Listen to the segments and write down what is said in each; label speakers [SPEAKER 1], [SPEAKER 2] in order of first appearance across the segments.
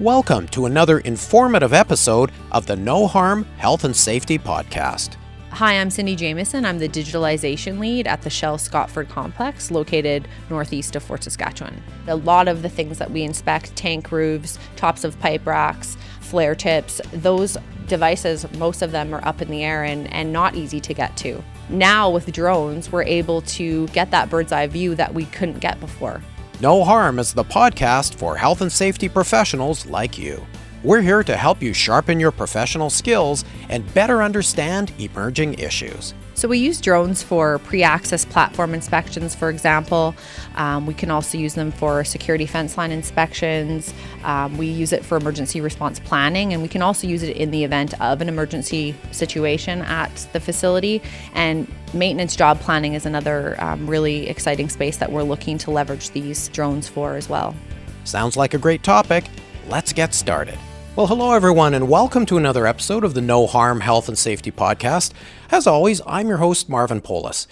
[SPEAKER 1] Welcome to another informative episode of the No Harm Health and Safety Podcast.
[SPEAKER 2] Hi, I'm Cindy Jameson. I'm the digitalization lead at the Shell Scotford complex located northeast of Fort Saskatchewan. A lot of the things that we inspect tank roofs, tops of pipe racks, flare tips those devices, most of them are up in the air and, and not easy to get to. Now, with drones, we're able to get that bird's eye view that we couldn't get before.
[SPEAKER 1] No Harm is the podcast for health and safety professionals like you. We're here to help you sharpen your professional skills and better understand emerging issues.
[SPEAKER 2] So, we use drones for pre access platform inspections, for example. Um, we can also use them for security fence line inspections. Um, we use it for emergency response planning, and we can also use it in the event of an emergency situation at the facility. And maintenance job planning is another um, really exciting space that we're looking to leverage these drones for as well.
[SPEAKER 1] Sounds like a great topic. Let's get started. Well, hello everyone, and welcome to another episode of the No Harm Health and Safety Podcast. As always, I'm your host, Marvin Polis.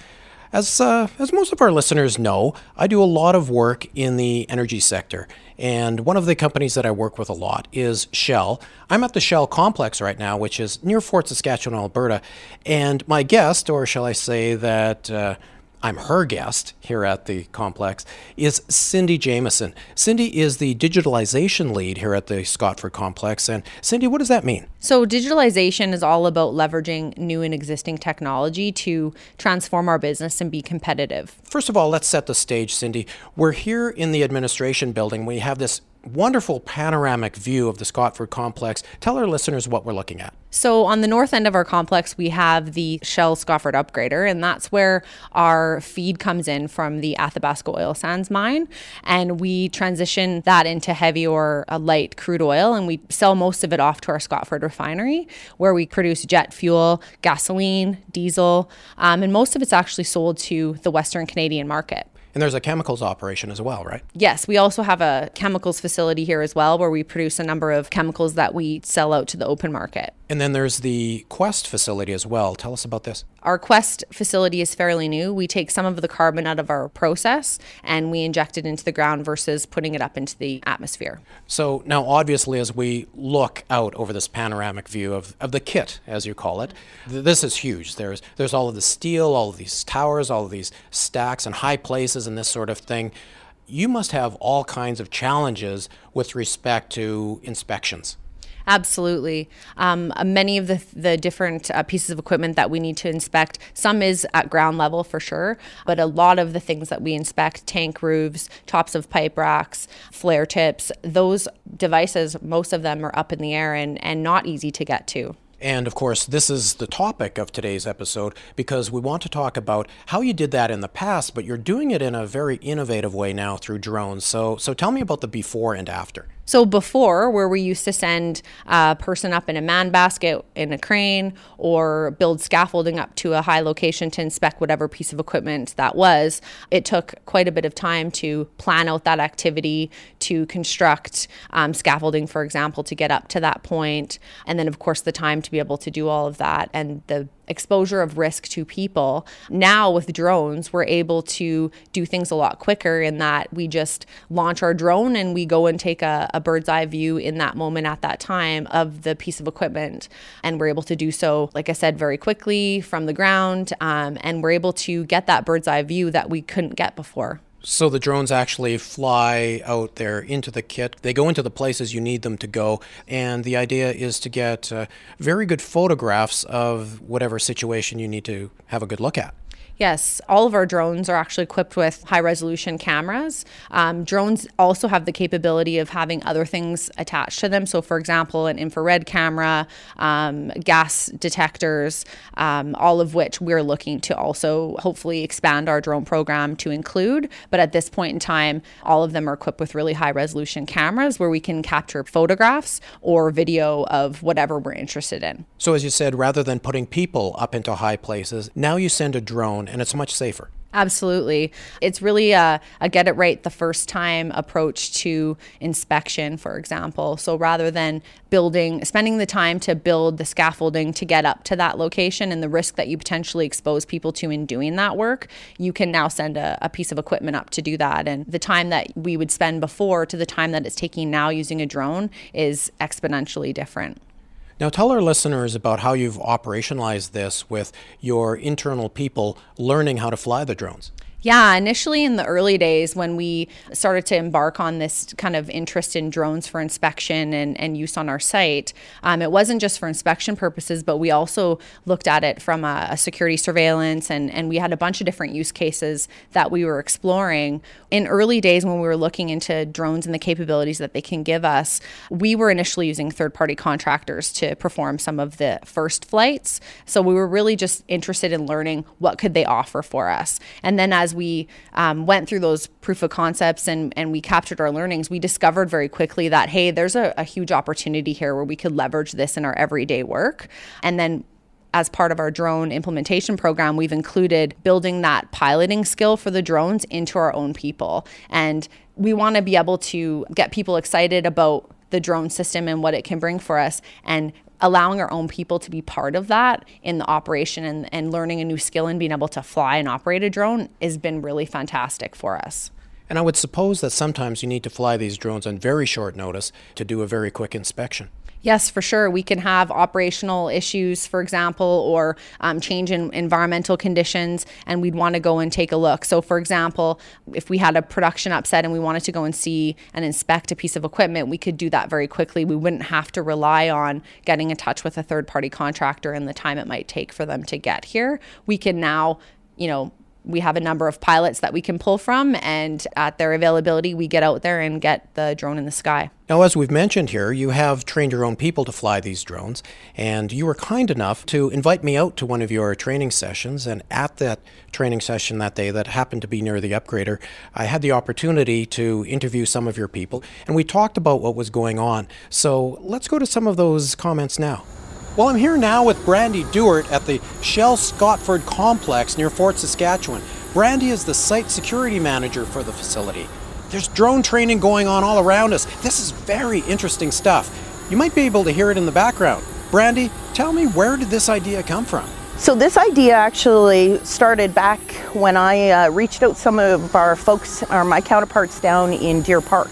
[SPEAKER 1] As, uh, as most of our listeners know, I do a lot of work in the energy sector, and one of the companies that I work with a lot is Shell. I'm at the Shell complex right now, which is near Fort Saskatchewan, Alberta, and my guest, or shall I say that uh, I'm her guest here at the complex, is Cindy Jameson. Cindy is the digitalization lead here at the Scotford complex. And Cindy, what does that mean?
[SPEAKER 2] So, digitalization is all about leveraging new and existing technology to transform our business and be competitive.
[SPEAKER 1] First of all, let's set the stage, Cindy. We're here in the administration building. We have this wonderful panoramic view of the Scotford complex. Tell our listeners what we're looking at.
[SPEAKER 2] So, on the north end of our complex, we have the Shell Scotford upgrader, and that's where our feed comes in from the Athabasca oil sands mine. And we transition that into heavy or a light crude oil, and we sell most of it off to our Scotford refinery, where we produce jet fuel, gasoline, diesel, um, and most of it's actually sold to the Western Canadian market.
[SPEAKER 1] And there's a chemicals operation as well, right?
[SPEAKER 2] Yes, we also have a chemicals facility here as well where we produce a number of chemicals that we sell out to the open market.
[SPEAKER 1] And then there's the Quest facility as well. Tell us about this.
[SPEAKER 2] Our Quest facility is fairly new. We take some of the carbon out of our process and we inject it into the ground versus putting it up into the atmosphere.
[SPEAKER 1] So now, obviously, as we look out over this panoramic view of, of the kit, as you call it, th- this is huge. There's, there's all of the steel, all of these towers, all of these stacks and high places and this sort of thing. You must have all kinds of challenges with respect to inspections.
[SPEAKER 2] Absolutely. Um, uh, many of the, the different uh, pieces of equipment that we need to inspect, some is at ground level for sure, but a lot of the things that we inspect, tank roofs, tops of pipe racks, flare tips, those devices, most of them are up in the air and, and not easy to get to.
[SPEAKER 1] And of course, this is the topic of today's episode because we want to talk about how you did that in the past, but you're doing it in a very innovative way now through drones. So, so tell me about the before and after.
[SPEAKER 2] So before, where we used to send a person up in a man basket in a crane or build scaffolding up to a high location to inspect whatever piece of equipment that was, it took quite a bit of time to plan out that activity, to construct um, scaffolding, for example, to get up to that point, and then of course the time to be able to do all of that and the exposure of risk to people. Now with drones, we're able to do things a lot quicker in that we just launch our drone and we go and take a, a, bird's eye view in that moment at that time of the piece of equipment. And we're able to do so, like I said, very quickly from the ground. Um, and we're able to get that bird's eye view that we couldn't get before.
[SPEAKER 1] So the drones actually fly out there into the kit. They go into the places you need them to go, and the idea is to get uh, very good photographs of whatever situation you need to have a good look at.
[SPEAKER 2] Yes, all of our drones are actually equipped with high resolution cameras. Um, drones also have the capability of having other things attached to them. So, for example, an infrared camera, um, gas detectors, um, all of which we're looking to also hopefully expand our drone program to include. But at this point in time, all of them are equipped with really high resolution cameras where we can capture photographs or video of whatever we're interested in.
[SPEAKER 1] So, as you said, rather than putting people up into high places, now you send a drone and it's much safer.
[SPEAKER 2] Absolutely. It's really a, a, get it right the first time approach to inspection, for example. So rather than building, spending the time to build the scaffolding to get up to that location and the risk that you potentially expose people to in doing that work, you can now send a, a piece of equipment up to do that. And the time that we would spend before to the time that it's taking now using a drone is exponentially different.
[SPEAKER 1] Now, tell our listeners about how you've operationalized this with your internal people learning how to fly the drones.
[SPEAKER 2] Yeah, initially in the early days when we started to embark on this kind of interest in drones for inspection and, and use on our site, um, it wasn't just for inspection purposes, but we also looked at it from a, a, security surveillance and, and we had a bunch of different use cases that we were exploring. In early days when we were looking into drones and the capabilities that they can give us, we were initially using third party contractors to perform some of the first flights. So we were really just interested in learning what could they offer for us. And then as we um, went through those proof of concepts and, and we captured our learnings, we discovered very quickly that, hey, there's a, a huge opportunity here where we could leverage this in our everyday work. And then as part of our drone implementation program, we've included building that piloting skill for the drones into our own people. And we want to be able to get people excited about the drone system and what it can bring for us and allowing our own people to be part of that in the operation and, and learning a new skill and being able to fly and operate a drone has been really fantastic for us.
[SPEAKER 1] And I would suppose that sometimes you need to fly these drones on very short notice to do a very quick inspection.
[SPEAKER 2] Yes, for sure. We can have operational issues, for example, or um, change in environmental conditions, and we'd want to go and take a look. So, for example, if we had a production upset and we wanted to go and see and inspect a piece of equipment, we could do that very quickly. We wouldn't have to rely on getting in touch with a third party contractor and the time it might take for them to get here. We can now, you know, we have a number of pilots that we can pull from, and at their availability, we get out there and get the drone in the sky.
[SPEAKER 1] Now, as we've mentioned here, you have trained your own people to fly these drones, and you were kind enough to invite me out to one of your training sessions. And at that training session that day, that happened to be near the upgrader, I had the opportunity to interview some of your people, and we talked about what was going on. So let's go to some of those comments now. Well, I'm here now with Brandy Dewart at the Shell Scotford complex near Fort Saskatchewan. Brandy is the site security manager for the facility. There's drone training going on all around us. This is very interesting stuff. You might be able to hear it in the background. Brandy, tell me where did this idea come from?
[SPEAKER 3] So this idea actually started back when I uh, reached out some of our folks, or my counterparts down in Deer Park.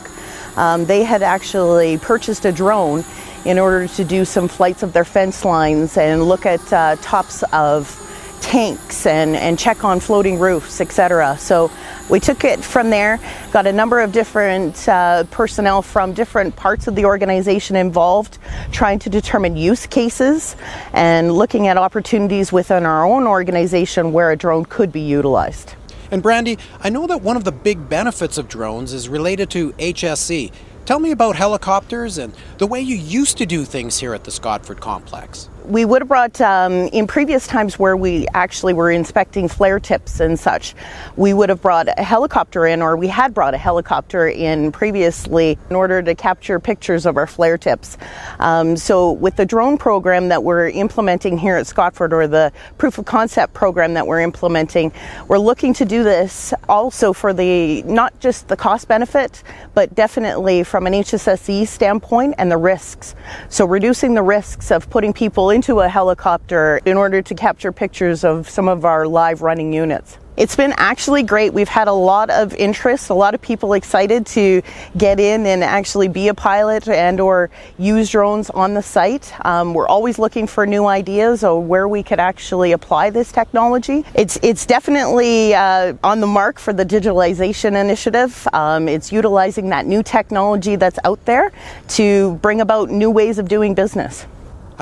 [SPEAKER 3] Um, they had actually purchased a drone in order to do some flights of their fence lines and look at uh, tops of tanks and, and check on floating roofs, etc. So we took it from there, got a number of different uh, personnel from different parts of the organization involved, trying to determine use cases and looking at opportunities within our own organization where a drone could be utilized.
[SPEAKER 1] And Brandy, I know that one of the big benefits of drones is related to HSE. Tell me about helicopters and the way you used to do things here at the Scotford complex
[SPEAKER 3] we would have brought um, in previous times where we actually were inspecting flare tips and such we would have brought a helicopter in or we had brought a helicopter in previously in order to capture pictures of our flare tips. Um, so with the drone program that we're implementing here at scotford or the proof of concept program that we're implementing we're looking to do this also for the not just the cost benefit but definitely from an hsse standpoint and the risks. So reducing the risks of putting people into a helicopter in order to capture pictures of some of our live running units. It's been actually great. We've had a lot of interest, a lot of people excited to get in and actually be a pilot and or use drones on the site. Um, we're always looking for new ideas of where we could actually apply this technology. It's it's definitely uh, on the mark for the digitalization initiative. Um, it's utilizing that new technology that's out there to bring about new ways of doing business.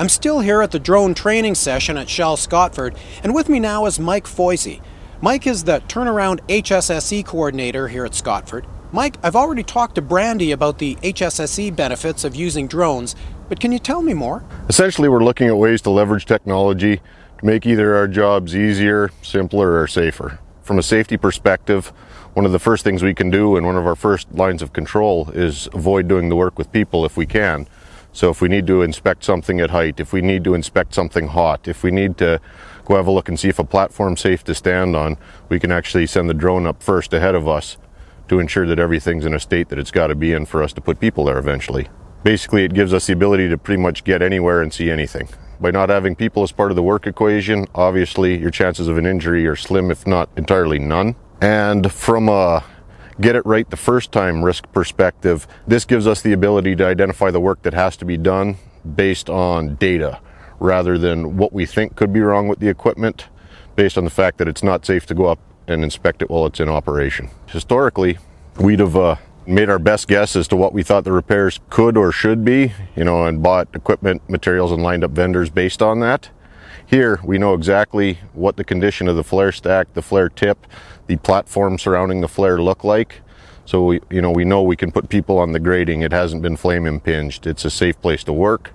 [SPEAKER 1] I'm still here at the drone training session at Shell Scotford, and with me now is Mike Foisey. Mike is the turnaround HSSE coordinator here at Scotford. Mike, I've already talked to Brandy about the HSSE benefits of using drones, but can you tell me more?
[SPEAKER 4] Essentially, we're looking at ways to leverage technology to make either our jobs easier, simpler, or safer. From a safety perspective, one of the first things we can do and one of our first lines of control is avoid doing the work with people if we can. So if we need to inspect something at height, if we need to inspect something hot, if we need to go have a look and see if a platform's safe to stand on, we can actually send the drone up first ahead of us to ensure that everything's in a state that it's got to be in for us to put people there eventually. Basically, it gives us the ability to pretty much get anywhere and see anything. By not having people as part of the work equation, obviously your chances of an injury are slim, if not entirely none. And from a get it right the first time risk perspective, this gives us the ability to identify the work that has to be done based on data rather than what we think could be wrong with the equipment based on the fact that it's not safe to go up and inspect it while it's in operation. Historically, we'd have uh, made our best guess as to what we thought the repairs could or should be, you know, and bought equipment, materials, and lined up vendors based on that. Here, we know exactly what the condition of the flare stack, the flare tip, the platform surrounding the flare look like. So we, you know, we know we can put people on the grading. It hasn't been flame impinged. It's a safe place to work,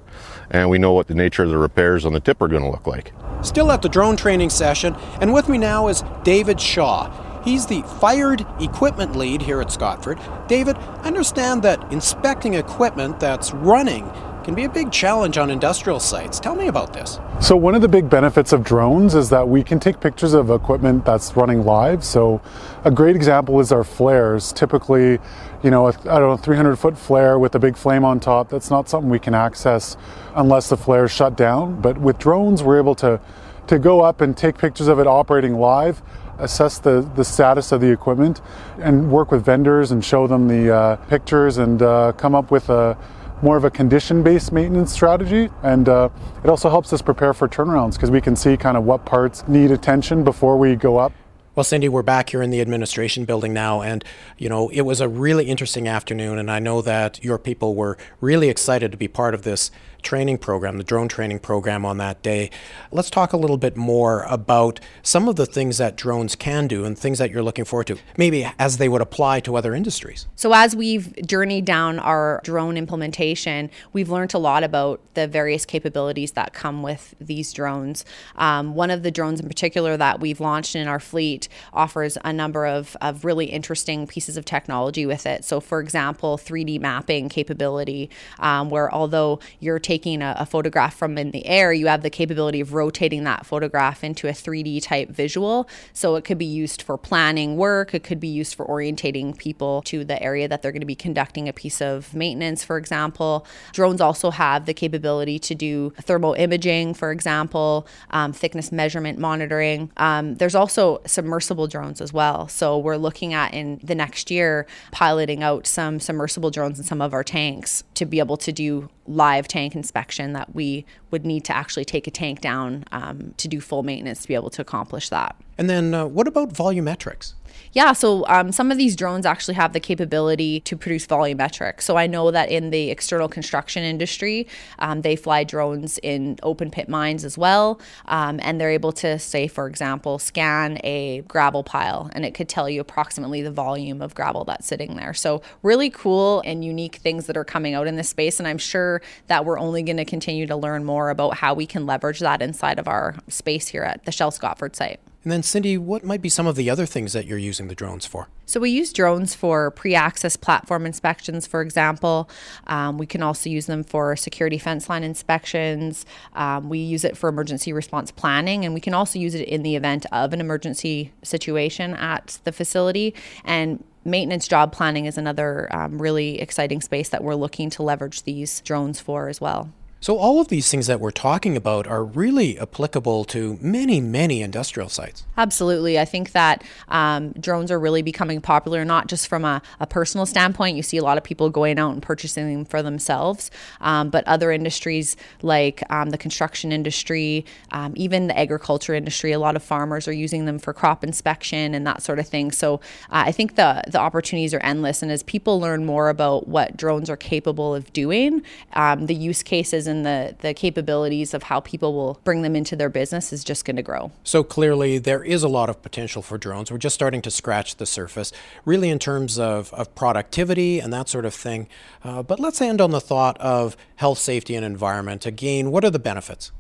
[SPEAKER 4] and we know what the nature of the repairs on the tip are going to look like.
[SPEAKER 1] Still at the drone training session, and with me now is David Shaw. He's the fired equipment lead here at Scotford. David, I understand that inspecting equipment that's running can be a big challenge on industrial sites. Tell me about this.
[SPEAKER 5] So, one of the big benefits of drones is that we can take pictures of equipment that's running live. So, a great example is our flares. Typically, you know, a, I don't know, 300 foot flare with a big flame on top, that's not something we can access unless the flare is shut down. But with drones, we're able to, to go up and take pictures of it operating live assess the, the status of the equipment and work with vendors and show them the uh, pictures and uh, come up with a more of a condition based maintenance strategy. And uh, it also helps us prepare for turnarounds because we can see kind of what parts need attention before we go up.
[SPEAKER 1] Well, Cindy, we're back here in the administration building now, and you know it was a really interesting afternoon, and I know that your people were really excited to be part of this training program, the drone training program on that day. Let's talk a little bit more about some of the things that drones can do and things that you're looking forward to, maybe as they would apply to other industries.
[SPEAKER 2] So, as we've journeyed down our drone implementation, we've learned a lot about the various capabilities that come with these drones. Um, one of the drones in particular that we've launched in our fleet offers a number of, of really interesting pieces of technology with it. So, for example, 3D mapping capability, um, where although you're taking taking a, a, photograph from in the air, you have the capability of rotating that photograph into a 3D type visual. So it could be used for planning work, it could be used for orientating people to the area that they're going to be conducting a piece of maintenance, for example. Drones also have the capability to do thermal imaging, for example, um, thickness measurement monitoring. Um, there's also submersible drones as well. So we're looking at in the next year piloting out some submersible drones in some of our tanks to be able to do live tank inspection that we would need to actually take a tank down um, to do full maintenance to be able to accomplish that.
[SPEAKER 1] And then uh, what about volumetrics?
[SPEAKER 2] Yeah, so um, some of these drones actually have the capability to produce volumetric. So I know that in the external construction industry, um, they fly drones in open pit mines as well. Um, and they're able to, say, for example, scan a gravel pile and it could tell you approximately the volume of gravel that's sitting there. So, really cool and unique things that are coming out in this space. And I'm sure that we're only going to continue to learn more about how we can leverage that inside of our space here at the Shell Scotford site.
[SPEAKER 1] And then, Cindy, what might be some of the other things that you're using the drones for?
[SPEAKER 2] So, we use drones for pre access platform inspections, for example. Um, we can also use them for security fence line inspections. Um, we use it for emergency response planning, and we can also use it in the event of an emergency situation at the facility. And maintenance job planning is another um, really exciting space that we're looking to leverage these drones for as well.
[SPEAKER 1] So, all of these things that we're talking about are really applicable to many, many industrial sites.
[SPEAKER 2] Absolutely. I think that um, drones are really becoming popular, not just from a, a, personal standpoint. You see a lot of people going out and purchasing them for themselves, um, but other industries like um, the construction industry, um, even the agriculture industry, a lot of farmers are using them for crop inspection and that sort of thing. So, uh, I think the, the opportunities are endless. And as people learn more about what drones are capable of doing, um, the use cases and the, the capabilities of how people will bring them into their business is just going to grow.
[SPEAKER 1] So clearly, there is a lot of potential for drones. We're just starting to scratch the surface, really, in terms of, of productivity and that sort of thing. Uh, but let's end on the thought of health, safety, and environment. Again, what are the benefits?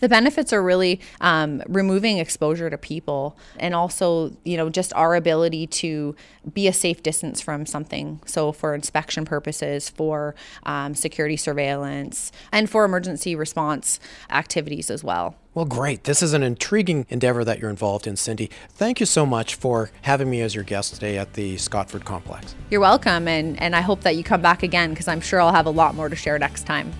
[SPEAKER 2] The benefits are really um, removing exposure to people and also, you know, just our ability to be a safe distance from something. So, for inspection purposes, for um, security surveillance, and for emergency response activities as well.
[SPEAKER 1] Well, great. This is an intriguing endeavor that you're involved in, Cindy. Thank you so much for having me as your guest today at the Scotford Complex.
[SPEAKER 2] You're welcome, and, and I hope that you come back again because I'm sure I'll have a lot more to share next time.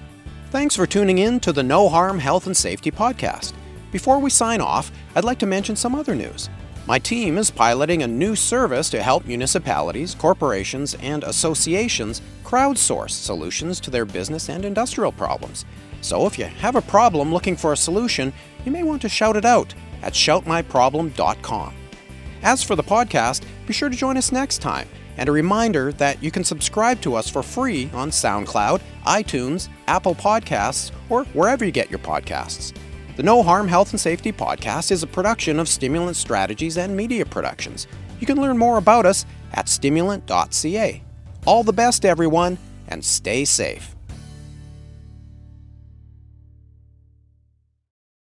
[SPEAKER 1] Thanks for tuning in to the No Harm Health and Safety Podcast. Before we sign off, I'd like to mention some other news. My team is piloting a new service to help municipalities, corporations, and associations crowdsource solutions to their business and industrial problems. So if you have a problem looking for a solution, you may want to shout it out at shoutmyproblem.com. As for the podcast, be sure to join us next time. And a reminder that you can subscribe to us for free on SoundCloud, iTunes, Apple Podcasts, or wherever you get your podcasts. The No Harm Health and Safety Podcast is a production of Stimulant Strategies and Media Productions. You can learn more about us at stimulant.ca. All the best, everyone, and stay safe.